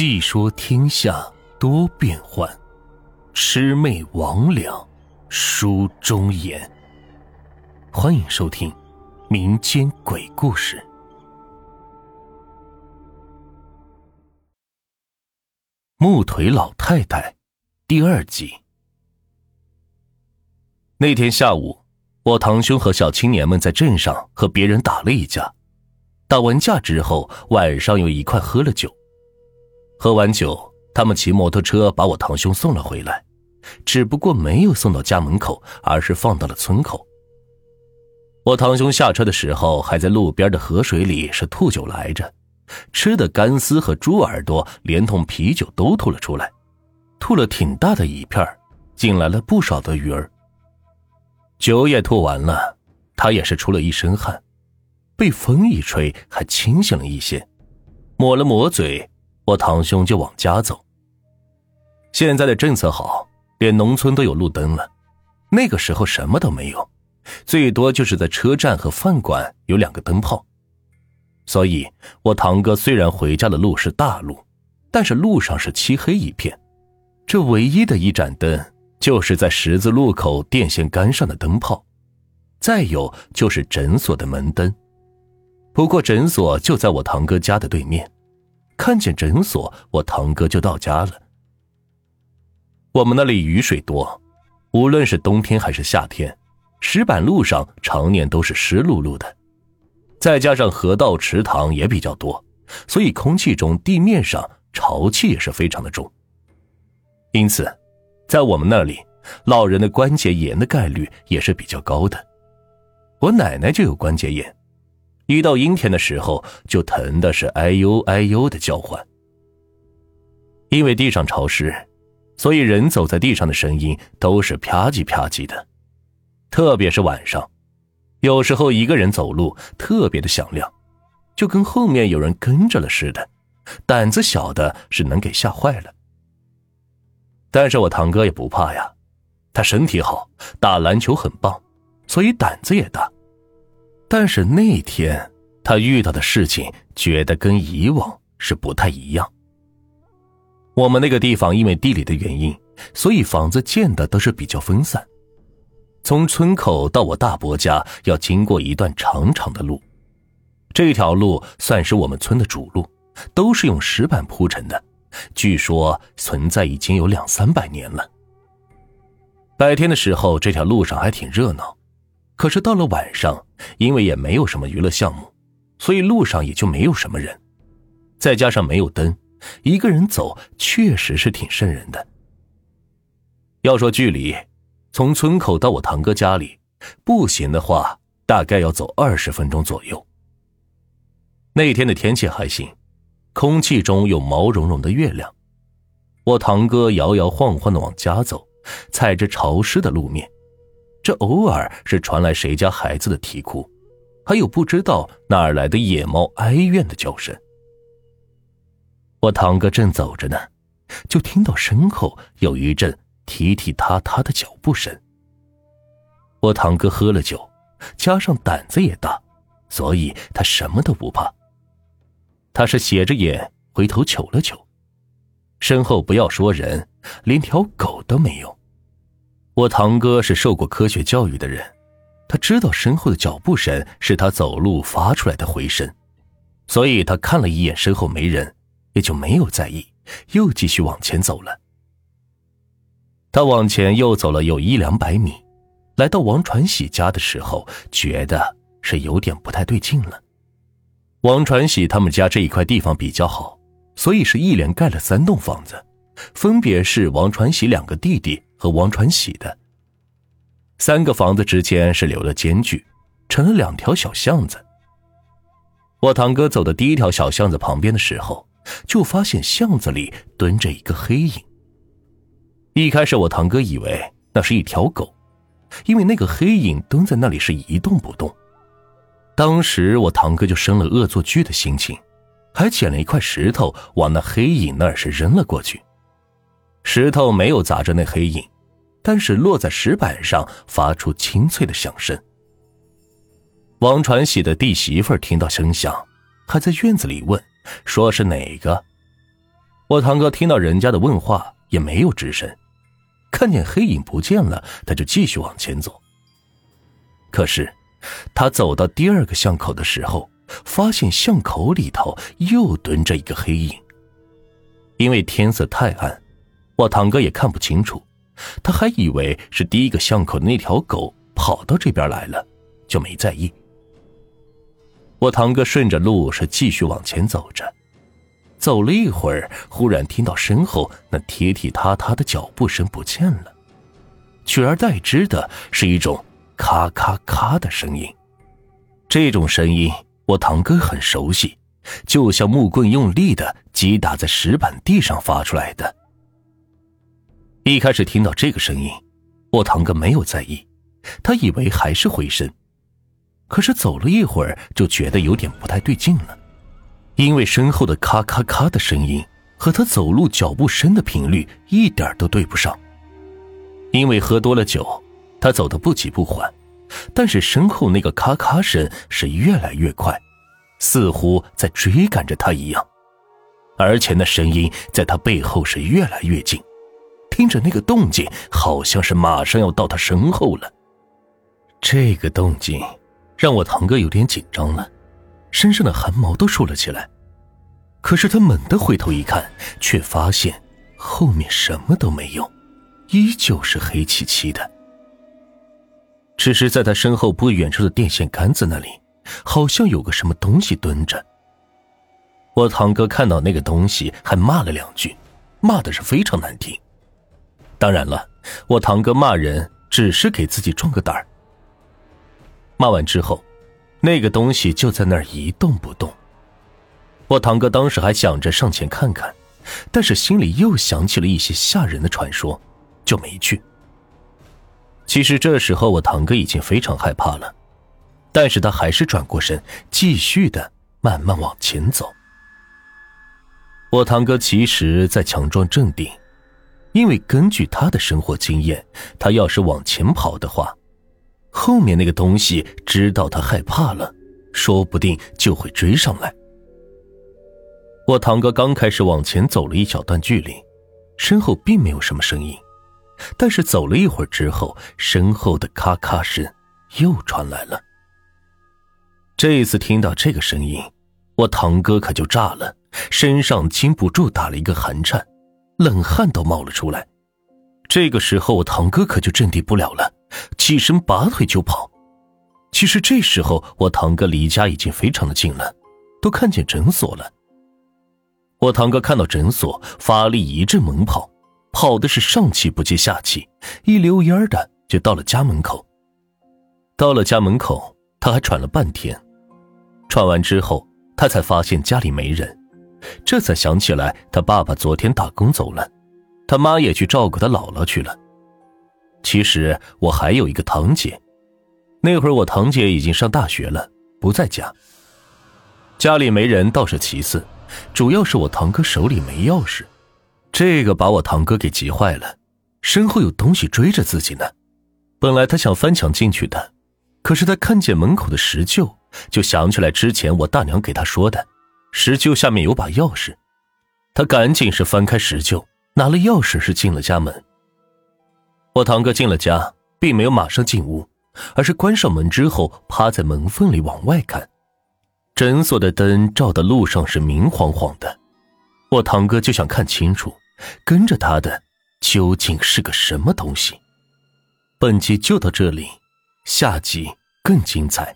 细说天下多变幻，魑魅魍魉书中言。欢迎收听民间鬼故事《木腿老太太》第二集。那天下午，我堂兄和小青年们在镇上和别人打了一架。打完架之后，晚上又一块喝了酒。喝完酒，他们骑摩托车把我堂兄送了回来，只不过没有送到家门口，而是放到了村口。我堂兄下车的时候，还在路边的河水里是吐酒来着，吃的干丝和猪耳朵，连同啤酒都吐了出来，吐了挺大的一片进来了不少的鱼儿。酒也吐完了，他也是出了一身汗。被风一吹，还清醒了一些，抹了抹嘴，我堂兄就往家走。现在的政策好，连农村都有路灯了，那个时候什么都没有，最多就是在车站和饭馆有两个灯泡。所以，我堂哥虽然回家的路是大路，但是路上是漆黑一片，这唯一的一盏灯就是在十字路口电线杆上的灯泡，再有就是诊所的门灯。不过诊所就在我堂哥家的对面，看见诊所，我堂哥就到家了。我们那里雨水多，无论是冬天还是夏天，石板路上常年都是湿漉漉的，再加上河道池塘也比较多，所以空气中地面上潮气也是非常的重。因此，在我们那里，老人的关节炎的概率也是比较高的。我奶奶就有关节炎。一到阴天的时候，就疼的是哎呦哎呦的叫唤。因为地上潮湿，所以人走在地上的声音都是啪叽啪叽的，特别是晚上，有时候一个人走路特别的响亮，就跟后面有人跟着了似的，胆子小的是能给吓坏了。但是我堂哥也不怕呀，他身体好，打篮球很棒，所以胆子也大。但是那天他遇到的事情，觉得跟以往是不太一样。我们那个地方因为地理的原因，所以房子建的都是比较分散。从村口到我大伯家要经过一段长长的路，这条路算是我们村的主路，都是用石板铺成的，据说存在已经有两三百年了。白天的时候，这条路上还挺热闹。可是到了晚上，因为也没有什么娱乐项目，所以路上也就没有什么人。再加上没有灯，一个人走确实是挺瘆人的。要说距离，从村口到我堂哥家里，步行的话大概要走二十分钟左右。那天的天气还行，空气中有毛茸茸的月亮。我堂哥摇摇晃晃的往家走，踩着潮湿的路面。这偶尔是传来谁家孩子的啼哭，还有不知道哪儿来的野猫哀怨的叫声。我堂哥正走着呢，就听到身后有一阵踢踢踏踏的脚步声。我堂哥喝了酒，加上胆子也大，所以他什么都不怕。他是斜着眼回头瞅了瞅，身后不要说人，连条狗都没有。我堂哥是受过科学教育的人，他知道身后的脚步声是他走路发出来的回声，所以他看了一眼身后没人，也就没有在意，又继续往前走了。他往前又走了有一两百米，来到王传喜家的时候，觉得是有点不太对劲了。王传喜他们家这一块地方比较好，所以是一连盖了三栋房子，分别是王传喜两个弟弟。和王传喜的三个房子之间是留了间距，成了两条小巷子。我堂哥走到第一条小巷子旁边的时候，就发现巷子里蹲着一个黑影。一开始我堂哥以为那是一条狗，因为那个黑影蹲在那里是一动不动。当时我堂哥就生了恶作剧的心情，还捡了一块石头往那黑影那儿是扔了过去。石头没有砸着那黑影，但是落在石板上，发出清脆的响声。王传喜的弟媳妇听到声响，还在院子里问：“说是哪个？”我堂哥听到人家的问话，也没有吱声。看见黑影不见了，他就继续往前走。可是，他走到第二个巷口的时候，发现巷口里头又蹲着一个黑影。因为天色太暗，我堂哥也看不清楚，他还以为是第一个巷口的那条狗跑到这边来了，就没在意。我堂哥顺着路是继续往前走着，走了一会儿，忽然听到身后那踢踢踏踏的脚步声不见了，取而代之的是一种咔咔咔的声音。这种声音我堂哥很熟悉，就像木棍用力的击打在石板地上发出来的。一开始听到这个声音，我堂哥没有在意，他以为还是回声。可是走了一会儿，就觉得有点不太对劲了，因为身后的咔咔咔的声音和他走路脚步声的频率一点都对不上。因为喝多了酒，他走得不急不缓，但是身后那个咔咔声是越来越快，似乎在追赶着他一样，而且那声音在他背后是越来越近，听着那个动静，好像是马上要到他身后了。这个动静。让我堂哥有点紧张了，身上的汗毛都竖了起来。可是他猛地回头一看，却发现后面什么都没有，依旧是黑漆漆的。只是在他身后不远处的电线杆子那里，好像有个什么东西蹲着。我堂哥看到那个东西，还骂了两句，骂的是非常难听。当然了，我堂哥骂人只是给自己壮个胆儿。骂完之后，那个东西就在那儿一动不动。我堂哥当时还想着上前看看，但是心里又想起了一些吓人的传说，就没去。其实这时候我堂哥已经非常害怕了，但是他还是转过身，继续的慢慢往前走。我堂哥其实在强装镇定，因为根据他的生活经验，他要是往前跑的话。后面那个东西知道他害怕了，说不定就会追上来。我堂哥刚开始往前走了一小段距离，身后并没有什么声音，但是走了一会儿之后，身后的咔咔声又传来了。这一次听到这个声音，我堂哥可就炸了，身上禁不住打了一个寒颤，冷汗都冒了出来。这个时候，我堂哥可就镇定不了了。起身拔腿就跑，其实这时候我堂哥离家已经非常的近了，都看见诊所了。我堂哥看到诊所，发力一阵猛跑，跑的是上气不接下气，一溜烟的就到了家门口。到了家门口，他还喘了半天，喘完之后，他才发现家里没人，这才想起来他爸爸昨天打工走了，他妈也去照顾他姥姥去了。其实我还有一个堂姐，那会儿我堂姐已经上大学了，不在家。家里没人倒是其次，主要是我堂哥手里没钥匙，这个把我堂哥给急坏了。身后有东西追着自己呢，本来他想翻墙进去的，可是他看见门口的石臼，就想起来之前我大娘给他说的，石臼下面有把钥匙，他赶紧是翻开石臼，拿了钥匙是进了家门。我堂哥进了家，并没有马上进屋，而是关上门之后，趴在门缝里往外看。诊所的灯照的路上是明晃晃的，我堂哥就想看清楚，跟着他的究竟是个什么东西。本集就到这里，下集更精彩。